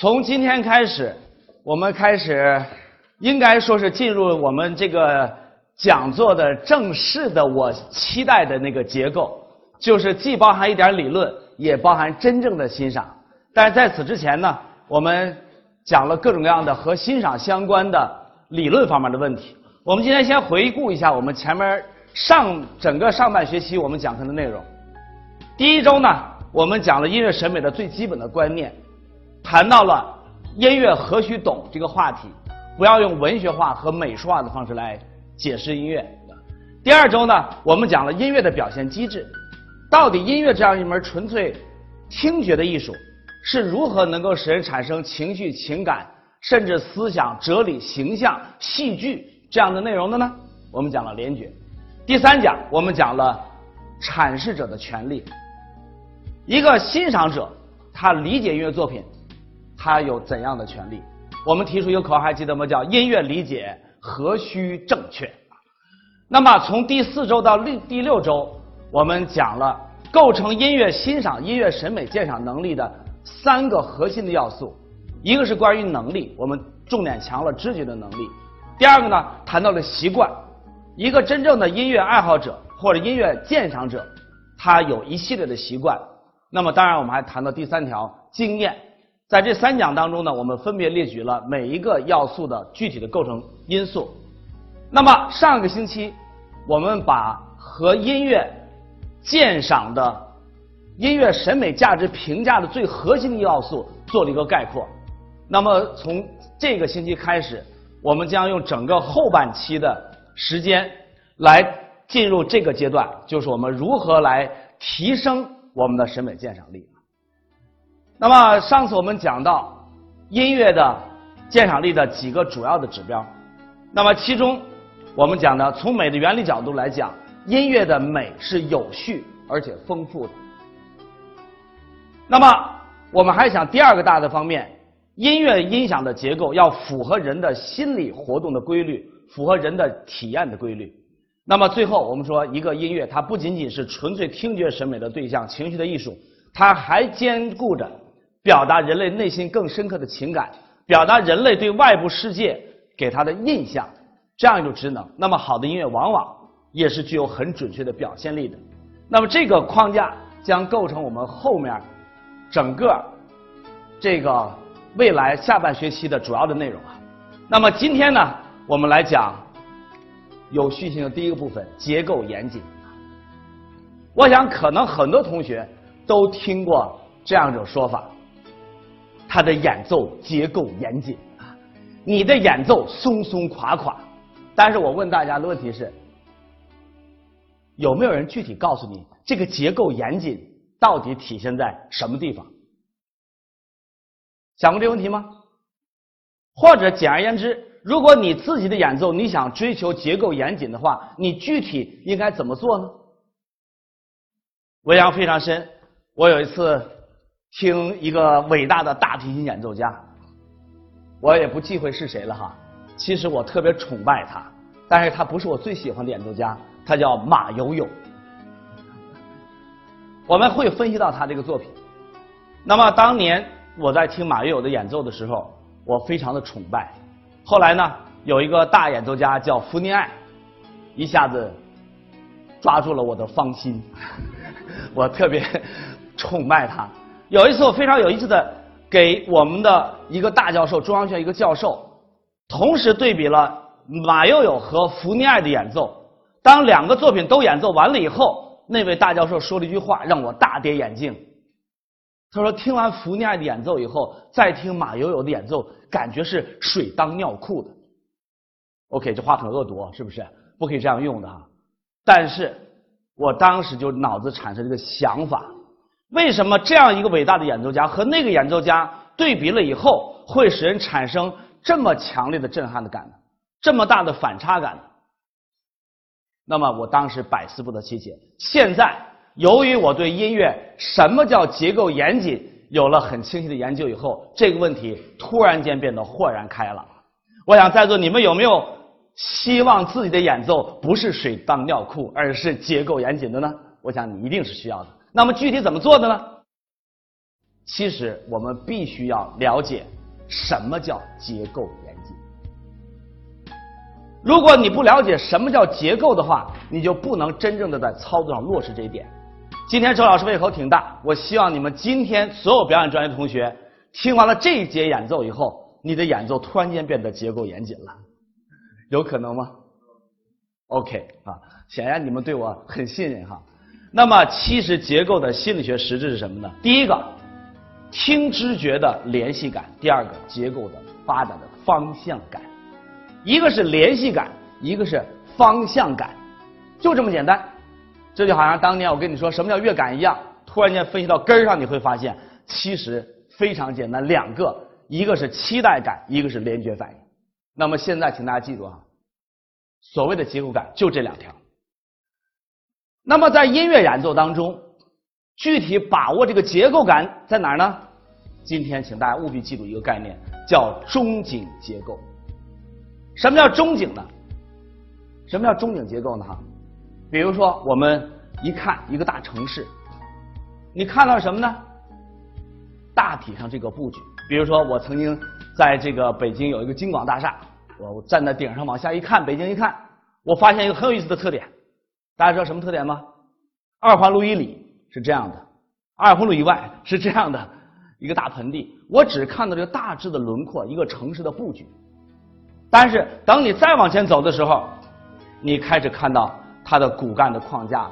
从今天开始，我们开始应该说是进入我们这个讲座的正式的我期待的那个结构，就是既包含一点理论，也包含真正的欣赏。但是在此之前呢，我们讲了各种各样的和欣赏相关的理论方面的问题。我们今天先回顾一下我们前面上整个上半学期我们讲课的内容。第一周呢，我们讲了音乐审美的最基本的观念。谈到了音乐何须懂这个话题，不要用文学化和美术化的方式来解释音乐。第二周呢，我们讲了音乐的表现机制，到底音乐这样一门纯粹听觉的艺术是如何能够使人产生情绪、情感，甚至思想、哲理、形象、戏剧这样的内容的呢？我们讲了联觉。第三讲，我们讲了阐释者的权利，一个欣赏者他理解音乐作品。他有怎样的权利？我们提出一个口号，还记得吗？叫“音乐理解何须正确”。那么从第四周到六第六周，我们讲了构成音乐欣赏、音乐审美鉴赏能力的三个核心的要素。一个是关于能力，我们重点强了知觉的能力。第二个呢，谈到了习惯。一个真正的音乐爱好者或者音乐鉴赏者，他有一系列的习惯。那么当然，我们还谈到第三条经验。在这三讲当中呢，我们分别列举了每一个要素的具体的构成因素。那么上个星期，我们把和音乐鉴赏的音乐审美价值评价的最核心的要素做了一个概括。那么从这个星期开始，我们将用整个后半期的时间来进入这个阶段，就是我们如何来提升我们的审美鉴赏力。那么上次我们讲到音乐的鉴赏力的几个主要的指标，那么其中我们讲的从美的原理角度来讲，音乐的美是有序而且丰富的。那么我们还想第二个大的方面，音乐音响的结构要符合人的心理活动的规律，符合人的体验的规律。那么最后我们说，一个音乐它不仅仅是纯粹听觉审美的对象、情绪的艺术，它还兼顾着。表达人类内心更深刻的情感，表达人类对外部世界给他的印象，这样一种职能。那么好的音乐往往也是具有很准确的表现力的。那么这个框架将构成我们后面整个这个未来下半学期的主要的内容啊。那么今天呢，我们来讲有序性的第一个部分——结构严谨。我想可能很多同学都听过这样一种说法。他的演奏结构严谨啊，你的演奏松松垮垮。但是我问大家的问题是：有没有人具体告诉你这个结构严谨到底体现在什么地方？想过这个问题吗？或者简而言之，如果你自己的演奏你想追求结构严谨的话，你具体应该怎么做呢？我印象非常深，我有一次。听一个伟大的大提琴演奏家，我也不忌讳是谁了哈。其实我特别崇拜他，但是他不是我最喜欢的演奏家，他叫马友友。我们会分析到他这个作品。那么当年我在听马友友的演奏的时候，我非常的崇拜。后来呢，有一个大演奏家叫福尼艾，一下子抓住了我的芳心，我特别崇拜他。有一次，我非常有意思的给我们的一个大教授，中央学院一个教授，同时对比了马友友和福尼爱的演奏。当两个作品都演奏完了以后，那位大教授说了一句话，让我大跌眼镜。他说：“听完福尼爱的演奏以后，再听马友友的演奏，感觉是水当尿裤的。” OK，这话很恶毒，是不是？不可以这样用的哈！但是我当时就脑子产生这个想法。为什么这样一个伟大的演奏家和那个演奏家对比了以后，会使人产生这么强烈的震撼的感呢？这么大的反差感呢？那么我当时百思不得其解。现在由于我对音乐什么叫结构严谨有了很清晰的研究以后，这个问题突然间变得豁然开朗。我想在座你们有没有希望自己的演奏不是水当尿裤，而是结构严谨的呢？我想你一定是需要的。那么具体怎么做的呢？其实我们必须要了解什么叫结构严谨。如果你不了解什么叫结构的话，你就不能真正的在操作上落实这一点。今天周老师胃口挺大，我希望你们今天所有表演专业同学听完了这一节演奏以后，你的演奏突然间变得结构严谨了，有可能吗？OK 啊，显然你们对我很信任哈。那么，其实结构的心理学实质是什么呢？第一个，听知觉的联系感；第二个，结构的发展的方向感。一个是联系感，一个是方向感，就这么简单。这就好像当年我跟你说什么叫乐感一样，突然间分析到根儿上，你会发现其实非常简单。两个，一个是期待感，一个是联觉反应。那么现在，请大家记住啊，所谓的结构感就这两条。那么在音乐演奏当中，具体把握这个结构感在哪儿呢？今天请大家务必记住一个概念，叫中景结构。什么叫中景呢？什么叫中景结构呢？哈，比如说我们一看一个大城市，你看到什么呢？大体上这个布局。比如说我曾经在这个北京有一个京广大厦，我站在顶上往下一看，北京一看，我发现一个很有意思的特点。大家知道什么特点吗？二环路以里是这样的，二环路以外是这样的一个大盆地。我只看到这个大致的轮廓，一个城市的布局。但是等你再往前走的时候，你开始看到它的骨干的框架，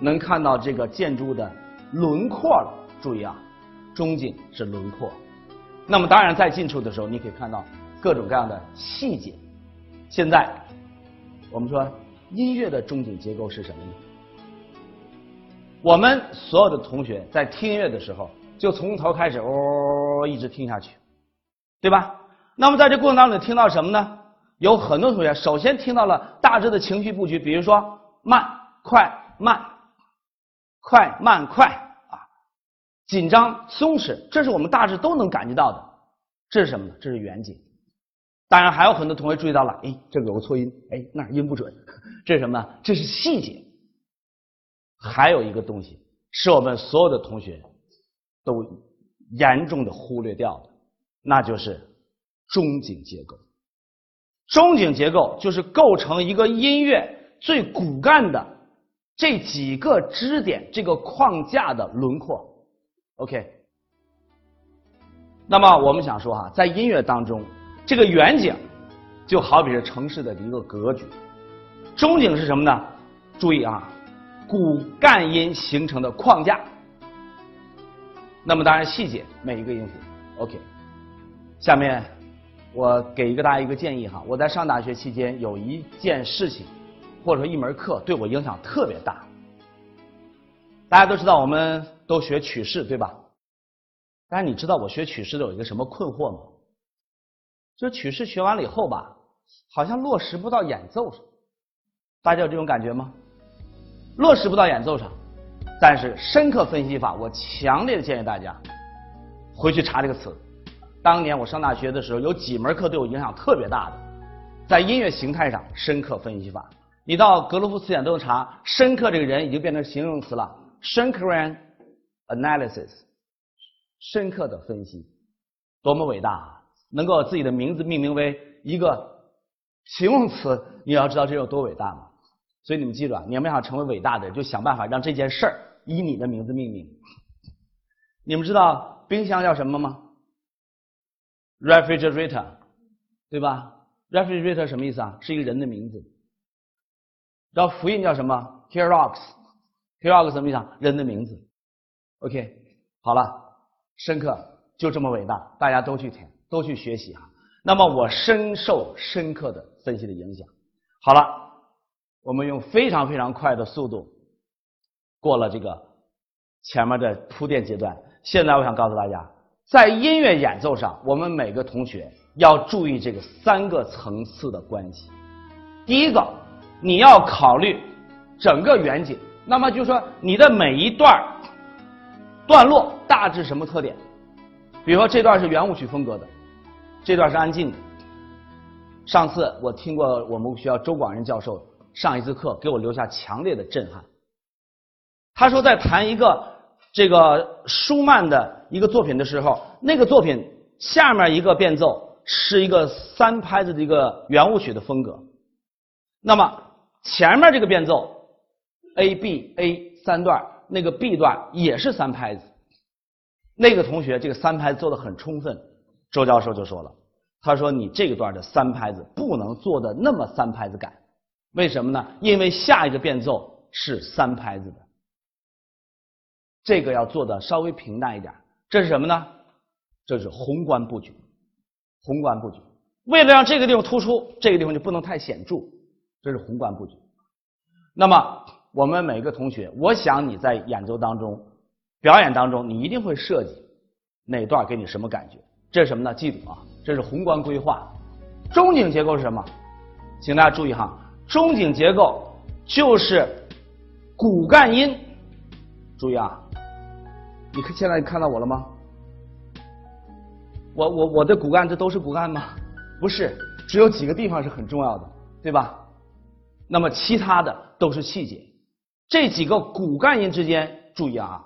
能看到这个建筑的轮廓了。注意啊，中景是轮廓。那么当然在近处的时候，你可以看到各种各样的细节。现在我们说。音乐的中景结构是什么呢？我们所有的同学在听音乐的时候，就从头开始哦一直听下去，对吧？那么在这过程当中，听到什么呢？有很多同学首先听到了大致的情绪布局，比如说慢、快、慢、快、慢、快啊，紧张、松弛，这是我们大致都能感觉到的。这是什么呢？这是远景。当然还有很多同学注意到了，哎，这有个错音，哎，那儿音不准。这是什么？这是细节。还有一个东西是我们所有的同学都严重的忽略掉的，那就是中景结构。中景结构就是构成一个音乐最骨干的这几个支点、这个框架的轮廓。OK。那么我们想说哈，在音乐当中，这个远景就好比是城市的一个格局。中景是什么呢？注意啊，骨干音形成的框架。那么当然细节每一个音符，OK。下面我给一个大家一个建议哈，我在上大学期间有一件事情或者说一门课对我影响特别大。大家都知道我们都学曲式对吧？但是你知道我学曲式的有一个什么困惑吗？就曲式学完了以后吧，好像落实不到演奏上。大家有这种感觉吗？落实不到演奏上，但是深刻分析法，我强烈的建议大家回去查这个词。当年我上大学的时候，有几门课对我影响特别大的，在音乐形态上深刻分析法。你到格罗夫词典都能查，深刻这个人已经变成形容词了 s h e n k e r a n analysis，深刻的分析，多么伟大！啊！能够把自己的名字命名为一个形容词，你要知道这有多伟大吗？所以你们记住啊，你们想成为伟大的人，就想办法让这件事儿以你的名字命名。你们知道冰箱叫什么吗？refrigerator，对吧？refrigerator 什么意思啊？是一个人的名字。然后复印叫什么？Kerox，Kerox 什么意思啊？人的名字。OK，好了，深刻就这么伟大，大家都去填，都去学习啊。那么我深受深刻的分析的影响。好了。我们用非常非常快的速度过了这个前面的铺垫阶段。现在我想告诉大家，在音乐演奏上，我们每个同学要注意这个三个层次的关系。第一个，你要考虑整个远景，那么就说你的每一段段落大致什么特点？比如说这段是圆舞曲风格的，这段是安静的。上次我听过我们学校周广仁教授。上一次课给我留下强烈的震撼。他说，在弹一个这个舒曼的一个作品的时候，那个作品下面一个变奏是一个三拍子的一个圆舞曲的风格，那么前面这个变奏 A B A 三段，那个 B 段也是三拍子。那个同学这个三拍子做的很充分，周教授就说了，他说你这个段的三拍子不能做的那么三拍子感，为什么呢？因为下一个变奏是三拍子的。这个要做的稍微平淡一点，这是什么呢？这是宏观布局，宏观布局。为了让这个地方突出，这个地方就不能太显著，这是宏观布局。那么我们每个同学，我想你在演奏当中、表演当中，你一定会设计哪段给你什么感觉？这是什么呢？记住啊，这是宏观规划。中景结构是什么？请大家注意哈，中景结构就是骨干音。注意啊。你看，现在你看到我了吗？我我我的骨干，这都是骨干吗？不是，只有几个地方是很重要的，对吧？那么其他的都是细节。这几个骨干音之间，注意啊，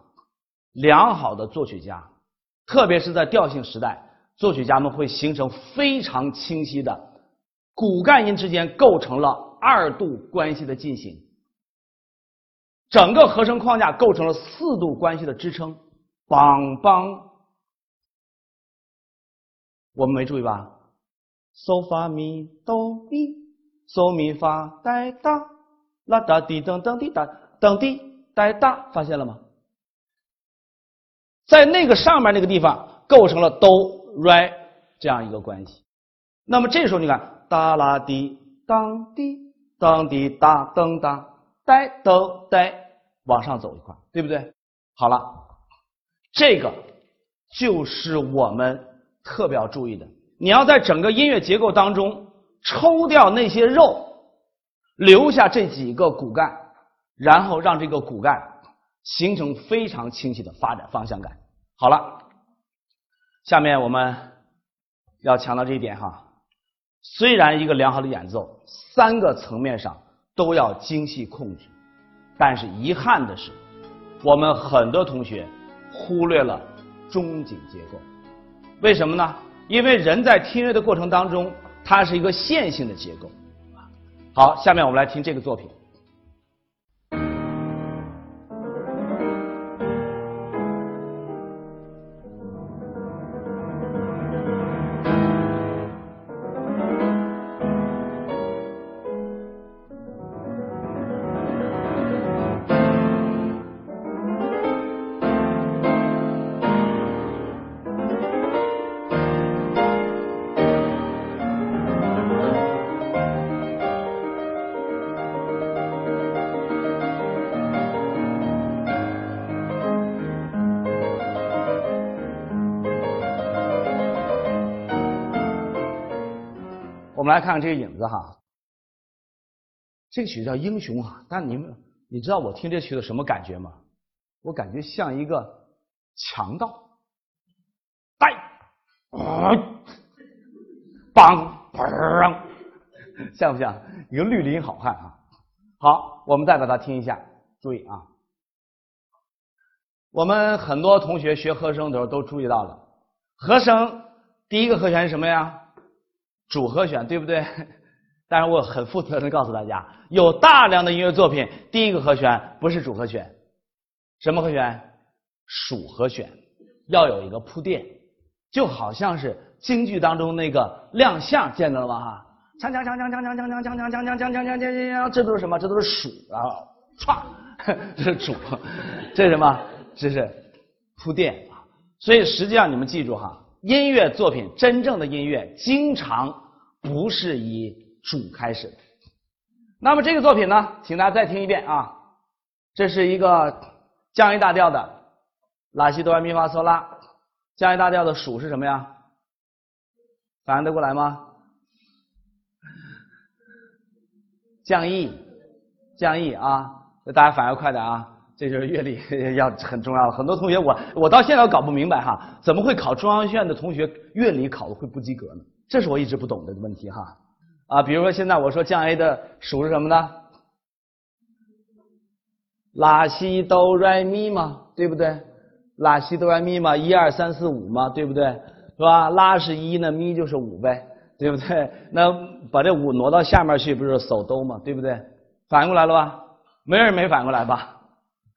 良好的作曲家，特别是在调性时代，作曲家们会形成非常清晰的骨干音之间构成了二度关系的进行，整个和声框架构成了四度关系的支撑。梆梆，我们没注意吧？so 发咪哆咪，so 咪发带哒，啦哒滴噔噔滴哒噔滴带哒，发现了吗？在那个上面那个地方构成了哆来这样一个关系。那么这时候你看，哒啦滴当滴当滴哒噔哒带噔带，往上走一块，对不对？好了。这个就是我们特别要注意的。你要在整个音乐结构当中抽掉那些肉，留下这几个骨干，然后让这个骨干形成非常清晰的发展方向感。好了，下面我们要强调这一点哈。虽然一个良好的演奏三个层面上都要精细控制，但是遗憾的是，我们很多同学。忽略了中景结构，为什么呢？因为人在听乐的过程当中，它是一个线性的结构。好，下面我们来听这个作品。我们来看看这个影子哈，这个曲叫《英雄》啊，但你们你知道我听这曲子什么感觉吗？我感觉像一个强盗，带，梆梆，像不像一个绿林好汉啊？好，我们再把它听一下，注意啊，我们很多同学学和声的时候都注意到了，和声第一个和弦是什么呀？主和弦对不对？但是我很负责任告诉大家，有大量的音乐作品，第一个和弦不是主和弦，什么和弦？属和弦，要有一个铺垫，就好像是京剧当中那个亮相，见到了吗？哈，锵锵锵锵锵锵锵锵锵锵锵锵锵锵锵锵锵，这都是什么？这都是属啊，歘，这是主，这是什么？这是铺垫啊。所以实际上你们记住哈。音乐作品，真正的音乐经常不是以主开始的。那么这个作品呢，请大家再听一遍啊。这是一个降 A 大调的拉西哆来咪发嗦拉，降 A 大调的属是什么呀？反应得过来吗？降 E，降 E 啊，大家反应快点啊。这就是乐理 要很重要了，很多同学我我到现在都搞不明白哈，怎么会考中央院的同学乐理考的会不及格呢？这是我一直不懂的问题哈。啊，比如说现在我说降 A 的属是什么呢？拉西哆来咪嘛，对不对？拉西哆来咪嘛，一二三四五嘛，对不对？是吧？拉是一呢，咪就是五呗，对不对？那把这五挪到下面去，不是手哆嘛，对不对？反过来了吧？没人没反过来吧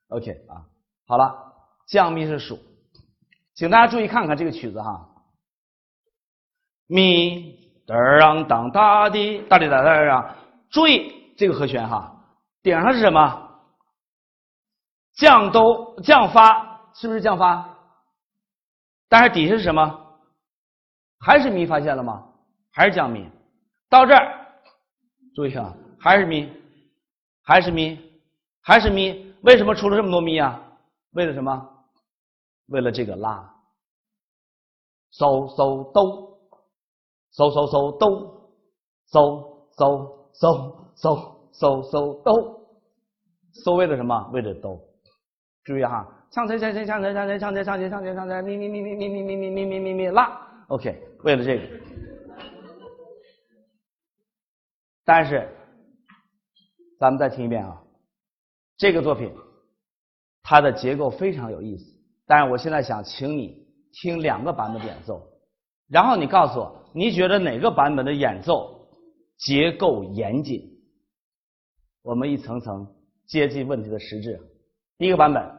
？OK 啊，好了，降咪是数，请大家注意看看这个曲子哈，咪嘚啷当哒滴哒滴哒哒哒，注意这个和弦哈，顶上是什么？降哆降发是不是降发？但是底下是什么？还是咪？发现了吗？还是降咪？到这儿，注意啊，还是咪，还是咪，还是咪？为什么出了这么多咪啊？为了什么？为了这个拉，嗖嗖哆，嗖嗖嗖哆，嗖嗖嗖嗖嗖嗖哆，嗖为了什么？为了哆。注意哈，唱唱唱唱唱唱唱唱唱唱唱唱唱唱咪咪咪咪咪咪咪咪咪咪咪咪拉，OK，为了这个，但是咱们再听一遍啊，这个作品它的结构非常有意思，但是我现在想请你听两个版本的演奏，然后你告诉我，你觉得哪个版本的演奏结构严谨？我们一层层接近问题的实质。第一个版本。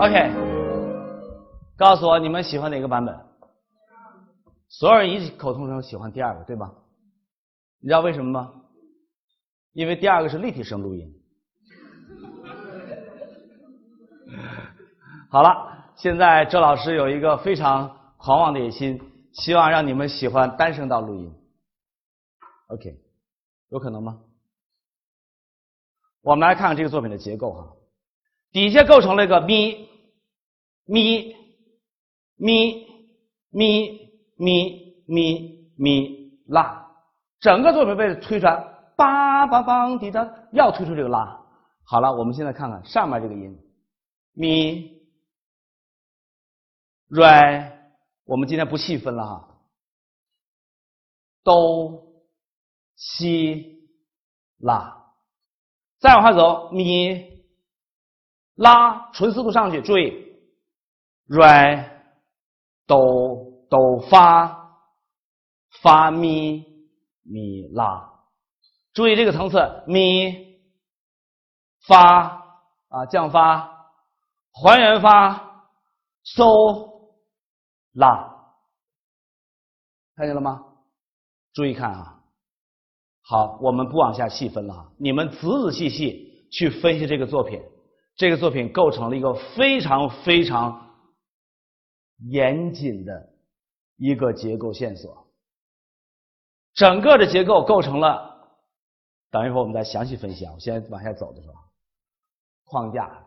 OK，告诉我你们喜欢哪个版本？所有人一口同声喜欢第二个，对吧？你知道为什么吗？因为第二个是立体声录音。好了，现在周老师有一个非常狂妄的野心，希望让你们喜欢单声道录音。OK，有可能吗？我们来看看这个作品的结构哈，底下构成了一个咪。咪咪咪咪咪咪拉，整个作品被推出来，梆梆梆滴答，要推出这个拉。好了，我们现在看看上面这个音，咪瑞我们今天不细分了哈，哆，西，拉，再往下走，咪，拉，纯四度上去，注意。瑞哆哆发发咪咪拉，注意这个层次咪发啊降发还原发嗦拉，看见了吗？注意看啊，好，我们不往下细分了，你们仔仔细细去分析这个作品，这个作品构成了一个非常非常。严谨的一个结构线索，整个的结构构成了，等一会儿我们再详细分析啊。我先往下走的时候，框架，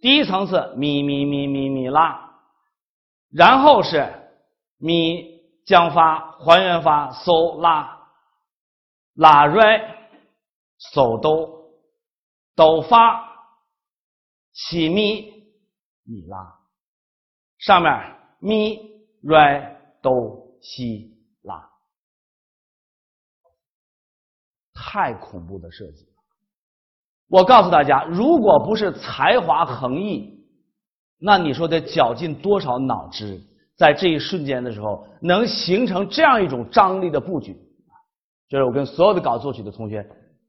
第一层次咪咪咪咪咪拉，然后是咪降发还原发嗦拉拉瑞嗦哆哆发西咪咪拉，上面。咪、瑞、哆、西、拉，太恐怖的设计了！我告诉大家，如果不是才华横溢，那你说得绞尽多少脑汁在这一瞬间的时候，能形成这样一种张力的布局。就是我跟所有的搞作曲的同学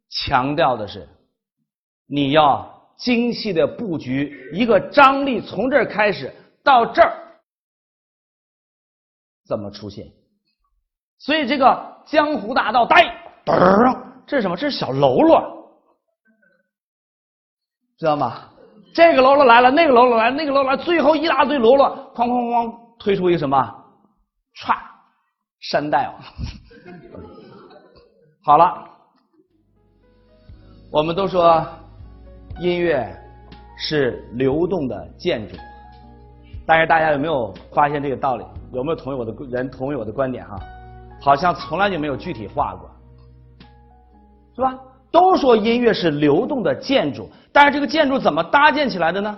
强调的是，你要精细的布局一个张力，从这儿开始到这儿怎么出现？所以这个江湖大道，呆，这是什么？这是小喽啰，知道吗？这个喽啰来了，那个喽啰来，那个喽啰来，最后一大堆喽啰，哐哐哐，推出一个什么？歘，山大王。好了，我们都说音乐是流动的建筑，但是大家有没有发现这个道理？有没有同意我的人同意我的观点？哈，好像从来就没有具体化过，是吧？都说音乐是流动的建筑，但是这个建筑怎么搭建起来的呢？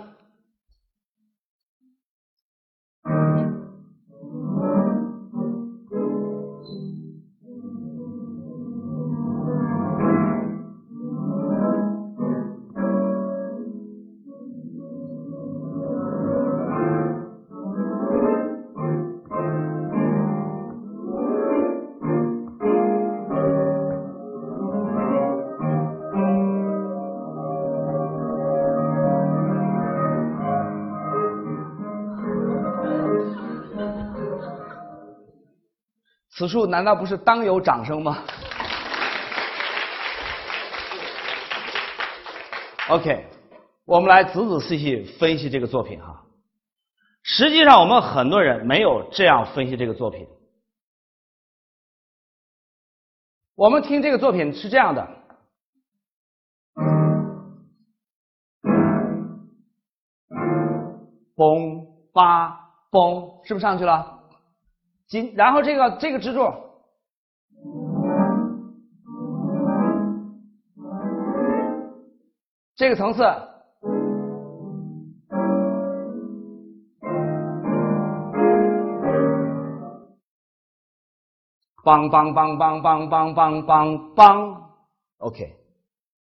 此处难道不是当有掌声吗？OK，我们来仔仔细细分析这个作品哈。实际上，我们很多人没有这样分析这个作品。我们听这个作品是这样的：嘣吧嘣，是不是上去了？紧，然后这个这个支柱，这个层次，梆梆梆梆梆梆梆梆，OK，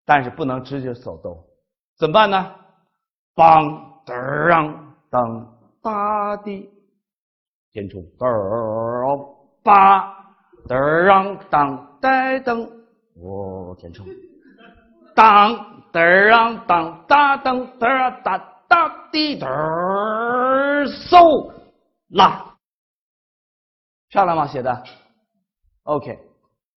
但是不能直接走动，怎么办呢？梆当当哒地。填充噔八噔当呆噔，我填充当噔当哒噔噔哒哒滴噔嗖啦，漂亮吗？写的，OK。